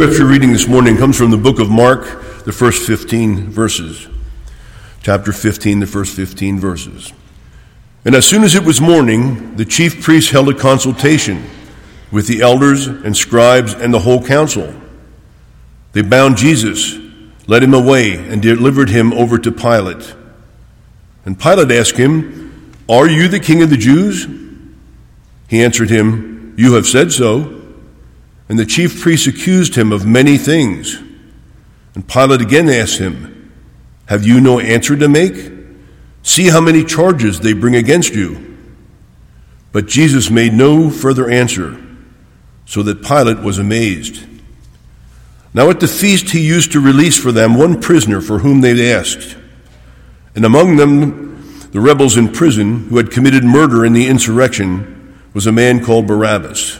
Scripture reading this morning comes from the book of Mark, the first 15 verses. Chapter 15, the first 15 verses. And as soon as it was morning, the chief priests held a consultation with the elders and scribes and the whole council. They bound Jesus, led him away, and delivered him over to Pilate. And Pilate asked him, Are you the king of the Jews? He answered him, You have said so. And the chief priests accused him of many things. And Pilate again asked him, Have you no answer to make? See how many charges they bring against you. But Jesus made no further answer, so that Pilate was amazed. Now at the feast he used to release for them one prisoner for whom they asked. And among them, the rebels in prison who had committed murder in the insurrection was a man called Barabbas.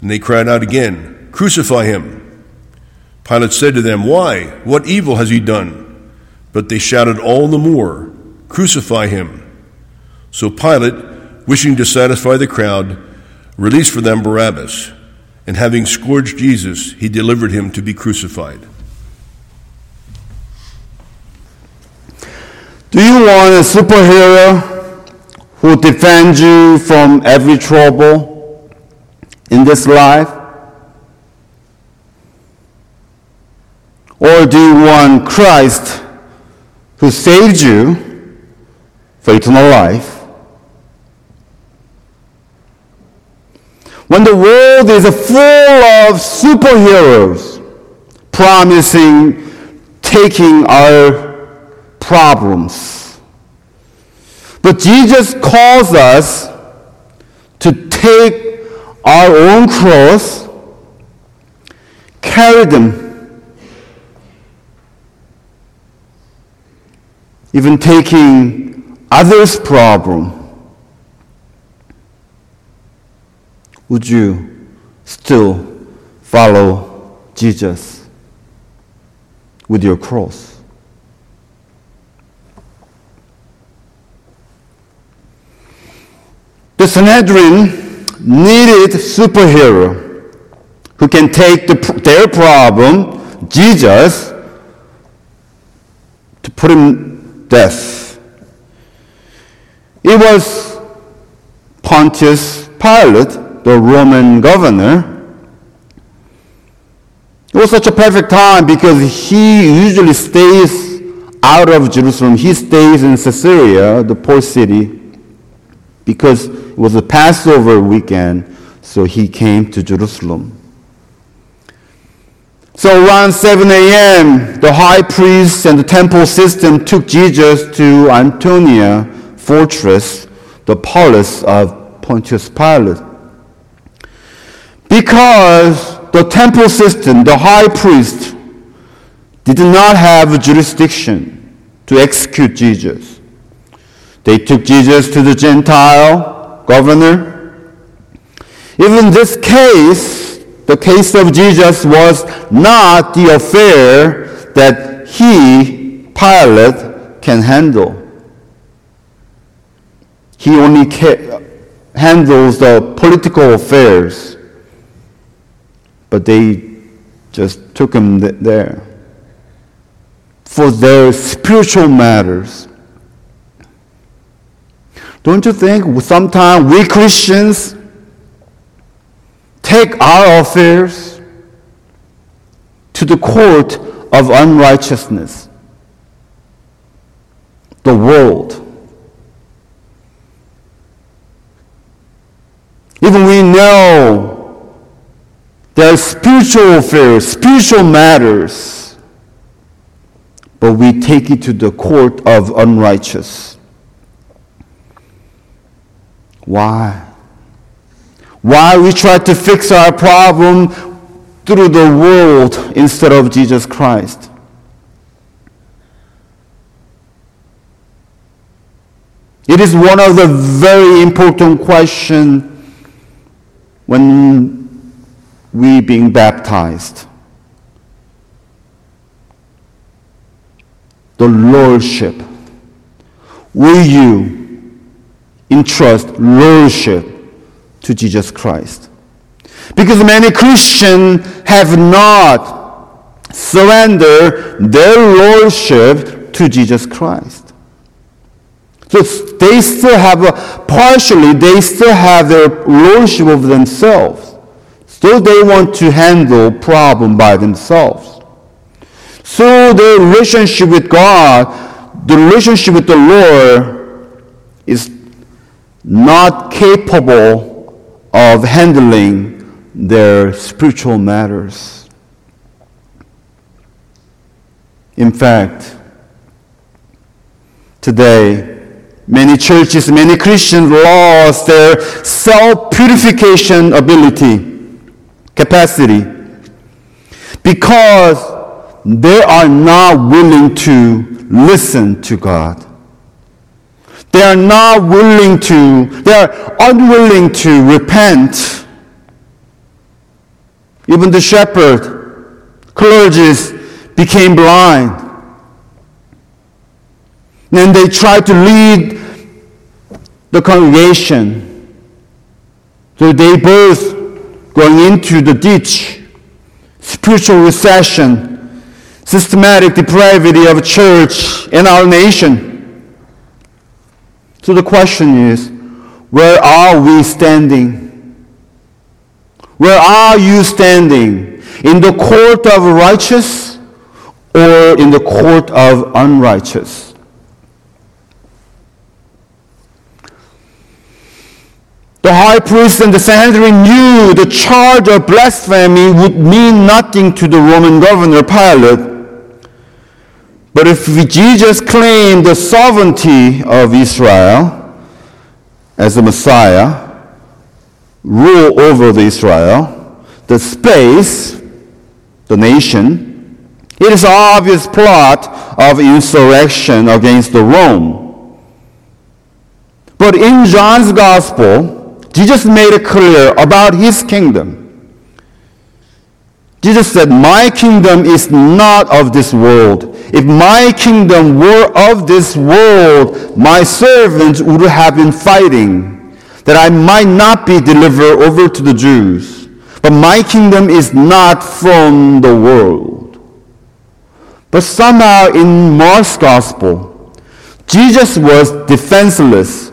And they cried out again, Crucify him. Pilate said to them, Why? What evil has he done? But they shouted all the more, Crucify him. So Pilate, wishing to satisfy the crowd, released for them Barabbas, and having scourged Jesus, he delivered him to be crucified. Do you want a superhero who defends you from every trouble? In this life? Or do you want Christ who saved you for eternal life? When the world is full of superheroes promising taking our problems, but Jesus calls us to take our own cross, carry them, even taking others' problem. Would you still follow Jesus with your cross? The Sanhedrin needed superhero who can take the, their problem, Jesus, to put him death. It was Pontius Pilate, the Roman governor. It was such a perfect time because he usually stays out of Jerusalem. He stays in Caesarea, the port city, because it was a Passover weekend, so he came to Jerusalem. So around 7 a.m., the high priest and the temple system took Jesus to Antonia fortress, the palace of Pontius Pilate. Because the temple system, the high priest, did not have jurisdiction to execute Jesus. They took Jesus to the Gentile governor. Even this case, the case of Jesus was not the affair that he, Pilate, can handle. He only ca- handles the political affairs. But they just took him th- there for their spiritual matters. Don't you think sometimes we Christians take our affairs to the court of unrighteousness? The world. Even we know there are spiritual affairs, spiritual matters, but we take it to the court of unrighteous. Why? Why we try to fix our problem through the world instead of Jesus Christ? It is one of the very important questions when we being baptized. The Lordship. Will you entrust Lordship to Jesus Christ? Because many Christians have not surrendered their Lordship to Jesus Christ. So they still have, a, partially, they still have their lordship of themselves. So they want to handle problem by themselves. So their relationship with God, the relationship with the Lord is not capable of handling their spiritual matters. In fact, today, Many churches, many Christians lost their self purification ability, capacity, because they are not willing to listen to God. They are not willing to, they are unwilling to repent. Even the shepherd, clergies became blind. Then they tried to lead the congregation. So they both going into the ditch, spiritual recession, systematic depravity of church and our nation. So the question is, where are we standing? Where are you standing? In the court of righteous or in the court of unrighteous? The high priest and the Sanhedrin knew the charge of blasphemy would mean nothing to the Roman governor Pilate. But if Jesus claimed the sovereignty of Israel as the Messiah, rule over the Israel, the space, the nation, it is obvious plot of insurrection against the Rome. But in John's gospel, Jesus made it clear about his kingdom. Jesus said, My kingdom is not of this world. If my kingdom were of this world, my servants would have been fighting, that I might not be delivered over to the Jews. But my kingdom is not from the world. But somehow in Mark's gospel, Jesus was defenseless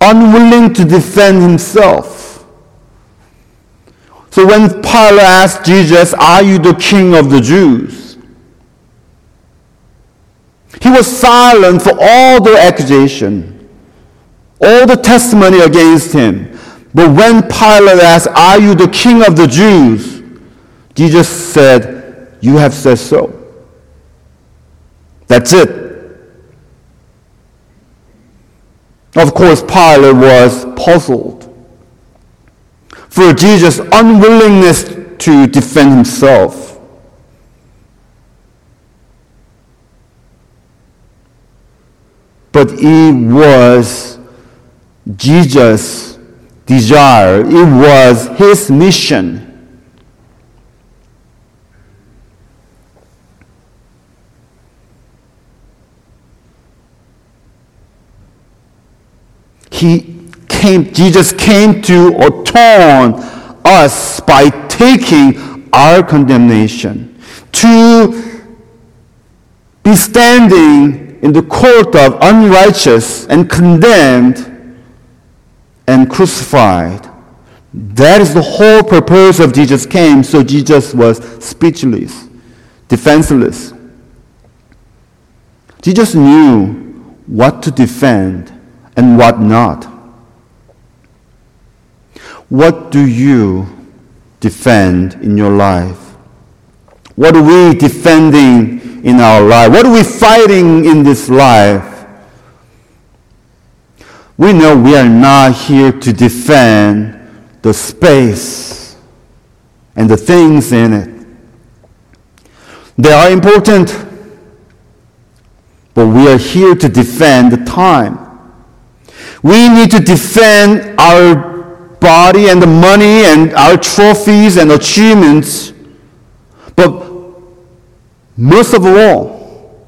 unwilling to defend himself. So when Pilate asked Jesus, Are you the king of the Jews? He was silent for all the accusation, all the testimony against him. But when Pilate asked, Are you the king of the Jews? Jesus said, You have said so. That's it. Of course, Pilate was puzzled for Jesus' unwillingness to defend himself. But it was Jesus' desire, it was his mission he came, Jesus came to atone us by taking our condemnation, to be standing in the court of unrighteous and condemned and crucified. That is the whole purpose of Jesus came, so Jesus was speechless, defenseless. Jesus knew what to defend and what not. What do you defend in your life? What are we defending in our life? What are we fighting in this life? We know we are not here to defend the space and the things in it. They are important, but we are here to defend the time. We need to defend our body and the money and our trophies and achievements. But most of all,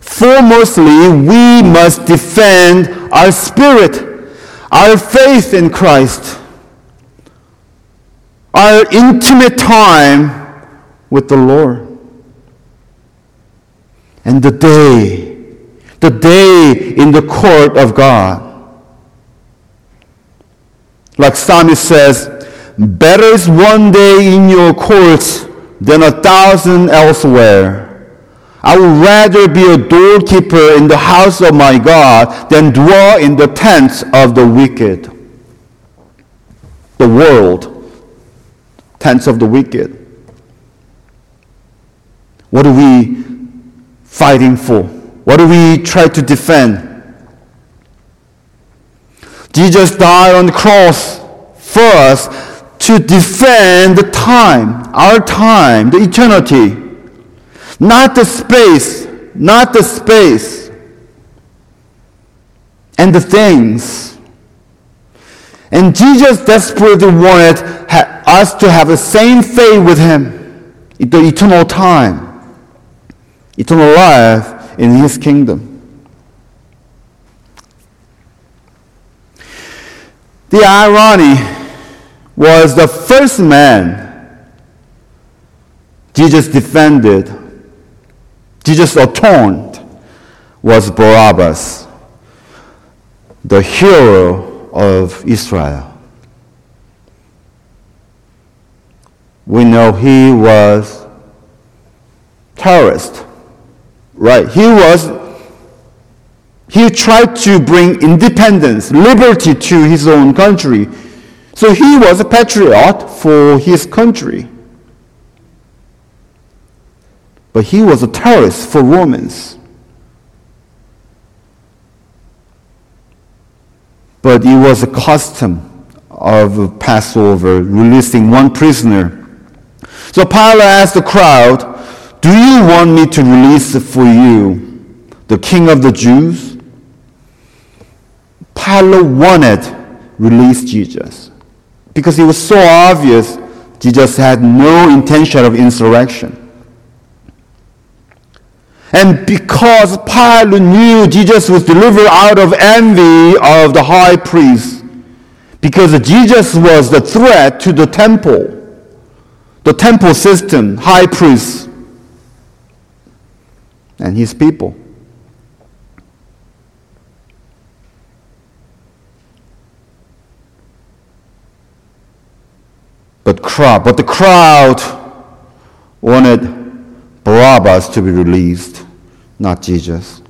foremostly, we must defend our spirit, our faith in Christ, our intimate time with the Lord. And the day, the day in the court of God like Psalmist says, better is one day in your courts than a thousand elsewhere. I would rather be a doorkeeper in the house of my God than dwell in the tents of the wicked. The world, tents of the wicked. What are we fighting for? What do we try to defend? Jesus died on the cross for us to defend the time, our time, the eternity. Not the space, not the space, and the things. And Jesus desperately wanted us to have the same faith with Him, in the eternal time, eternal life in His kingdom. The irony was the first man Jesus defended, Jesus atoned, was Barabbas, the hero of Israel. We know he was terrorist, right? He was he tried to bring independence, liberty to his own country. So he was a patriot for his country. But he was a terrorist for Romans. But it was a custom of Passover, releasing one prisoner. So Pilate asked the crowd, Do you want me to release for you the king of the Jews? Pilate wanted release Jesus because it was so obvious Jesus had no intention of insurrection. And because Pilate knew Jesus was delivered out of envy of the high priest, because Jesus was the threat to the temple, the temple system, high priest, and his people. But, crowd, but the crowd wanted Barabbas to be released, not Jesus.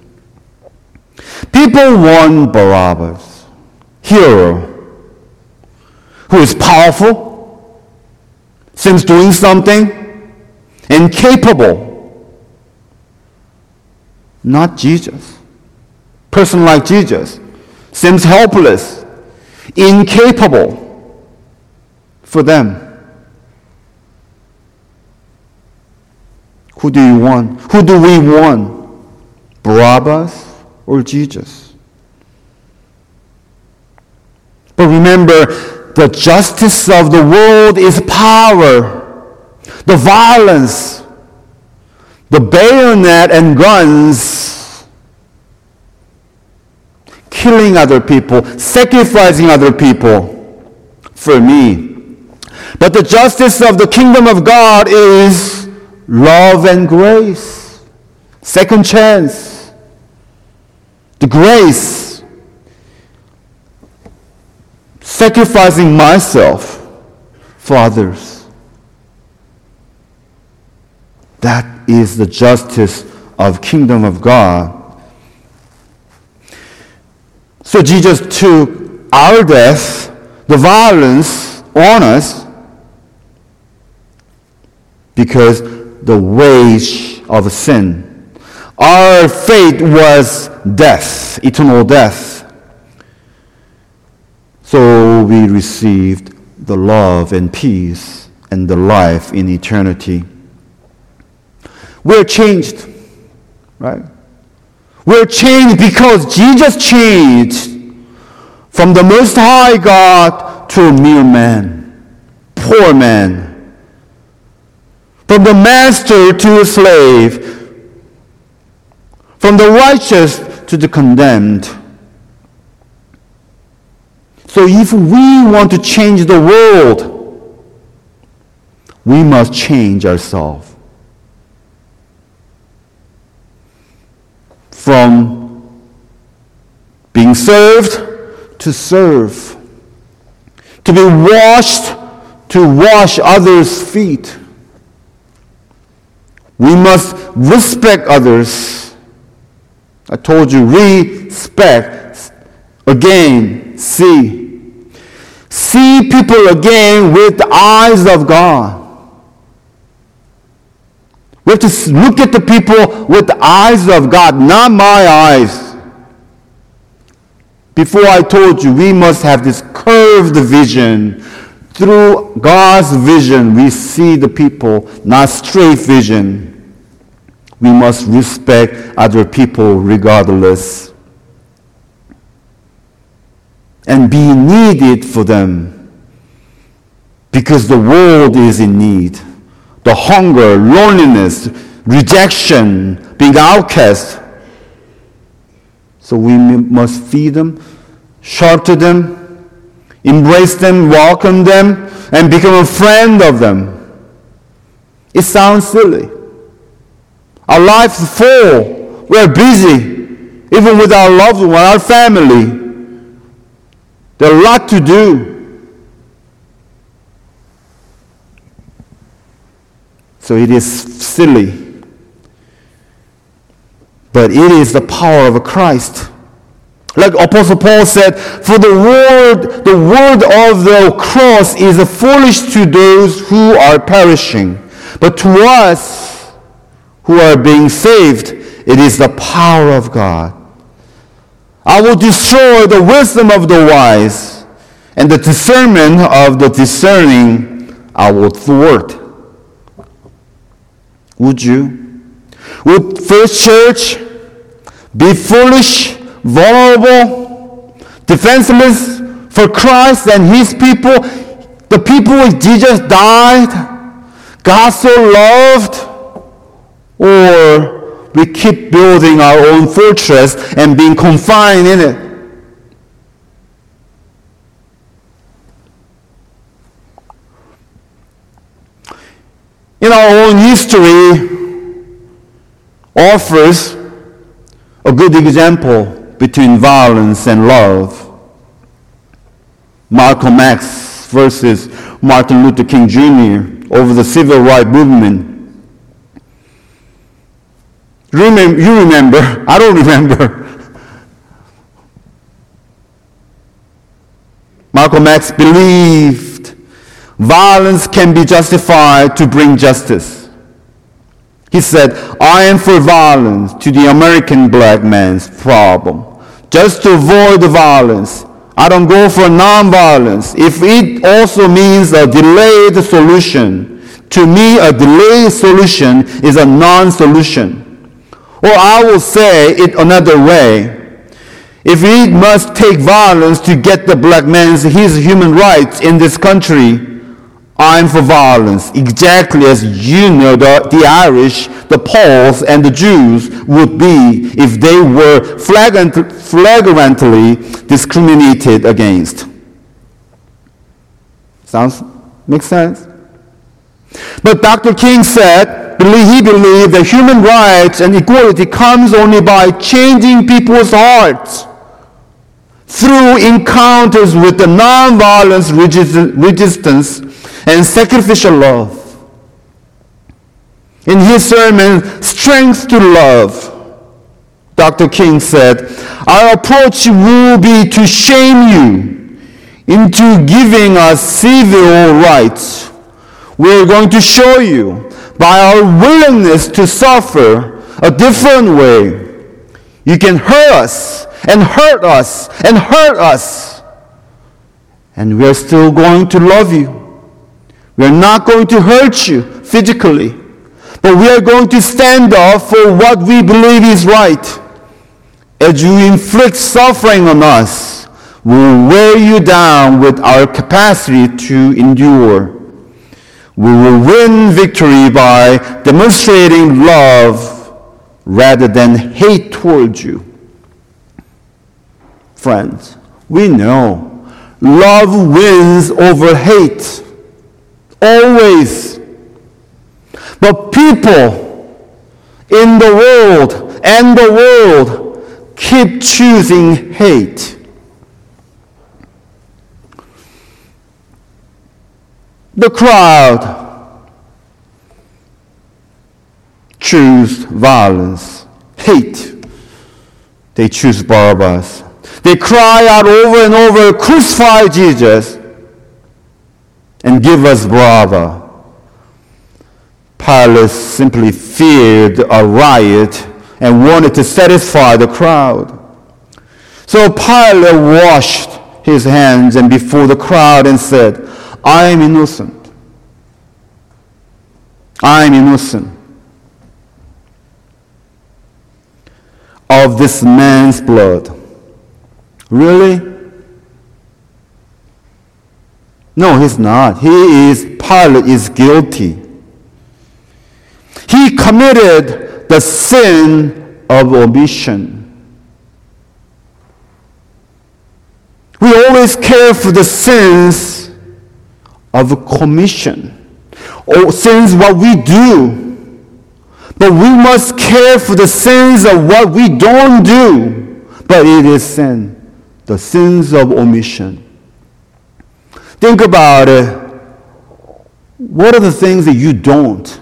People want Barabbas, hero, who is powerful, seems doing something, and capable. Not Jesus. Person like Jesus seems helpless, incapable for them. Who do you want? Who do we want? Barabbas or Jesus? But remember, the justice of the world is power, the violence, the bayonet and guns, killing other people, sacrificing other people for me. But the justice of the kingdom of God is love and grace. Second chance. The grace. Sacrificing myself for others. That is the justice of kingdom of God. So Jesus took our death, the violence, on us because the wage of sin. Our fate was death, eternal death. So we received the love and peace and the life in eternity. We're changed, right? We're changed because Jesus changed from the Most High God to a mere man, poor man. From the master to a slave, from the righteous to the condemned. So if we want to change the world, we must change ourselves. From being served to serve. To be washed to wash others' feet. We must respect others. I told you, respect. Again, see. See people again with the eyes of God. We have to look at the people with the eyes of God, not my eyes. Before I told you, we must have this curved vision. Through God's vision, we see the people, not straight vision. We must respect other people regardless and be needed for them because the world is in need. The hunger, loneliness, rejection, being outcast. So we must feed them, shelter them, embrace them, welcome them, and become a friend of them. It sounds silly. Our life is full. We're busy, even with our loved one, our family. There's a lot to do. So it is silly. But it is the power of Christ. Like Apostle Paul said, for the word, the word of the cross is foolish to those who are perishing. But to us who are being saved, it is the power of God. I will destroy the wisdom of the wise, and the discernment of the discerning I will thwart. Would you? Would First Church be foolish, vulnerable, defenseless for Christ and His people? The people with Jesus died, God so loved, or we keep building our own fortress and being confined in it. In our own history offers a good example between violence and love. Malcolm X versus Martin Luther King Jr. over the civil rights movement Remember, you remember. I don't remember. Malcolm X believed violence can be justified to bring justice. He said, I am for violence to the American black man's problem. Just to avoid the violence, I don't go for nonviolence. If it also means a delayed solution, to me, a delayed solution is a non solution. Or I will say it another way. If we must take violence to get the black man's his human rights in this country, I'm for violence, exactly as you know the, the Irish, the Poles, and the Jews would be if they were flagrant, flagrantly discriminated against. Sounds makes sense? But Dr. King said, he believed that human rights and equality comes only by changing people's hearts through encounters with the nonviolence resistance and sacrificial love. In his sermon, Strength to Love, Dr. King said, Our approach will be to shame you into giving us civil rights. We're going to show you by our willingness to suffer a different way. You can hurt us and hurt us and hurt us. And we're still going to love you. We are not going to hurt you physically, but we are going to stand up for what we believe is right. As you inflict suffering on us, we will wear you down with our capacity to endure. We will win victory by demonstrating love rather than hate towards you. Friends, we know love wins over hate. Always. But people in the world and the world keep choosing hate. The crowd choose violence, hate. They choose Barabbas. They cry out over and over, crucify Jesus and give us Barabbas. Pilate simply feared a riot and wanted to satisfy the crowd. So Pilate washed his hands and before the crowd and said, I am innocent. I am innocent of this man's blood. Really? No, he's not. He is, Pilate is guilty. He committed the sin of omission. We always care for the sins of commission or sins what we do. But we must care for the sins of what we don't do. But it is sin. The sins of omission. Think about it. What are the things that you don't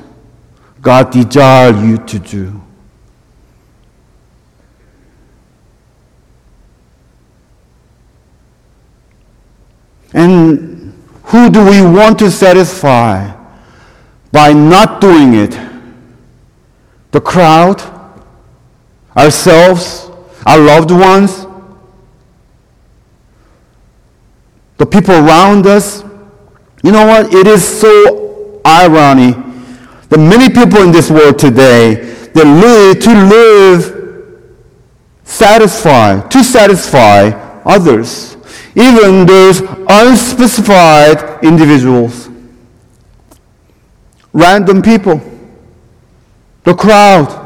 God desire you to do? And who do we want to satisfy by not doing it? The crowd? Ourselves? Our loved ones? The people around us? You know what? It is so ironic that many people in this world today they live to live satisfy, to satisfy others even those unspecified individuals, random people, the crowd.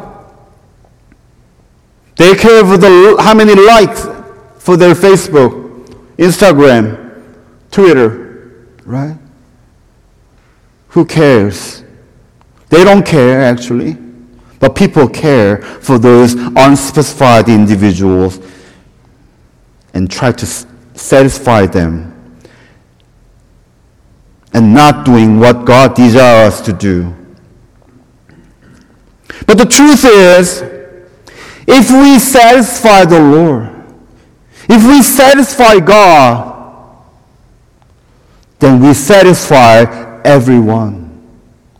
They care for the, how many likes for their Facebook, Instagram, Twitter, right? Who cares? They don't care, actually. But people care for those unspecified individuals and try to satisfy them and not doing what God desires us to do. But the truth is, if we satisfy the Lord, if we satisfy God, then we satisfy everyone.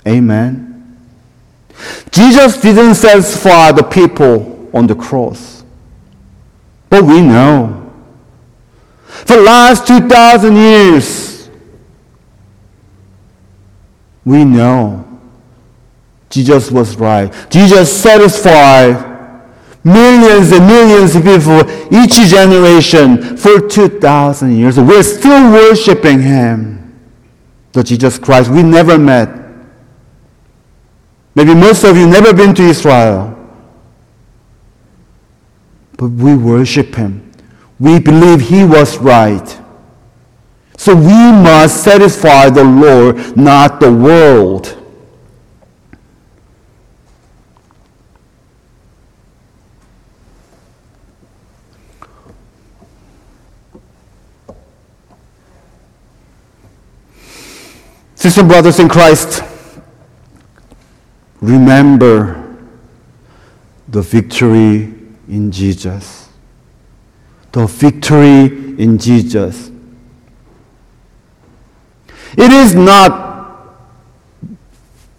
Amen. Jesus didn't satisfy the people on the cross. But we know for the last 2,000 years, we know Jesus was right. Jesus satisfied millions and millions of people each generation for 2,000 years. We're still worshiping Him, the Jesus Christ we never met. Maybe most of you never been to Israel. But we worship Him. We believe he was right. So we must satisfy the Lord, not the world. Sisters and brothers in Christ, remember the victory in Jesus the victory in Jesus. It is not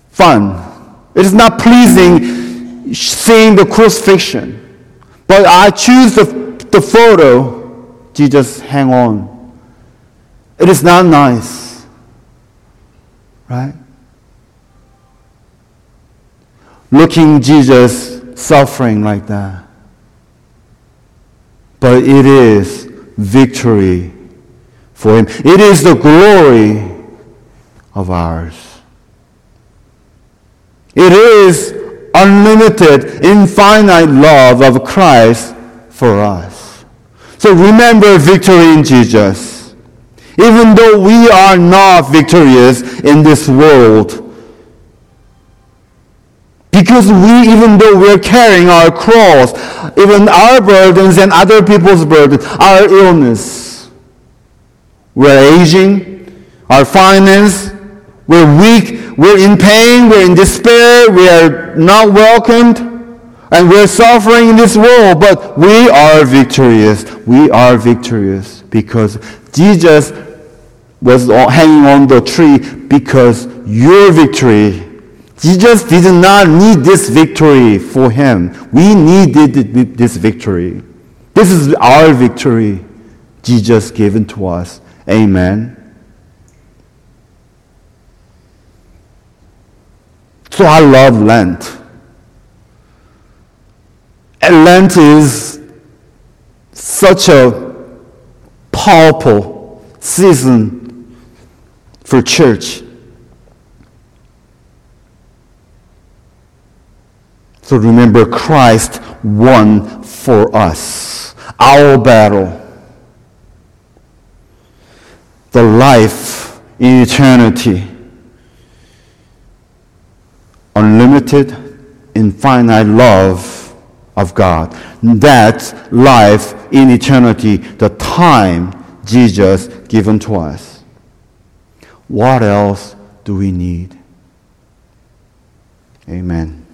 fun. It is not pleasing seeing the crucifixion. But I choose the, the photo, Jesus hang on. It is not nice. Right? Looking Jesus suffering like that. But it is victory for him. It is the glory of ours. It is unlimited, infinite love of Christ for us. So remember victory in Jesus. Even though we are not victorious in this world, because we, even though we're carrying our cross, even our burdens and other people's burdens, our illness, we're aging, our finance, we're weak, we're in pain, we're in despair, we are not welcomed, and we're suffering in this world, but we are victorious. We are victorious because Jesus was hanging on the tree because your victory Jesus did not need this victory for him. We needed this victory. This is our victory Jesus given to us. Amen. So I love Lent. Lent is such a powerful season for church. So remember, Christ won for us our battle. The life in eternity unlimited, infinite love of God. That life in eternity, the time Jesus given to us. What else do we need? Amen.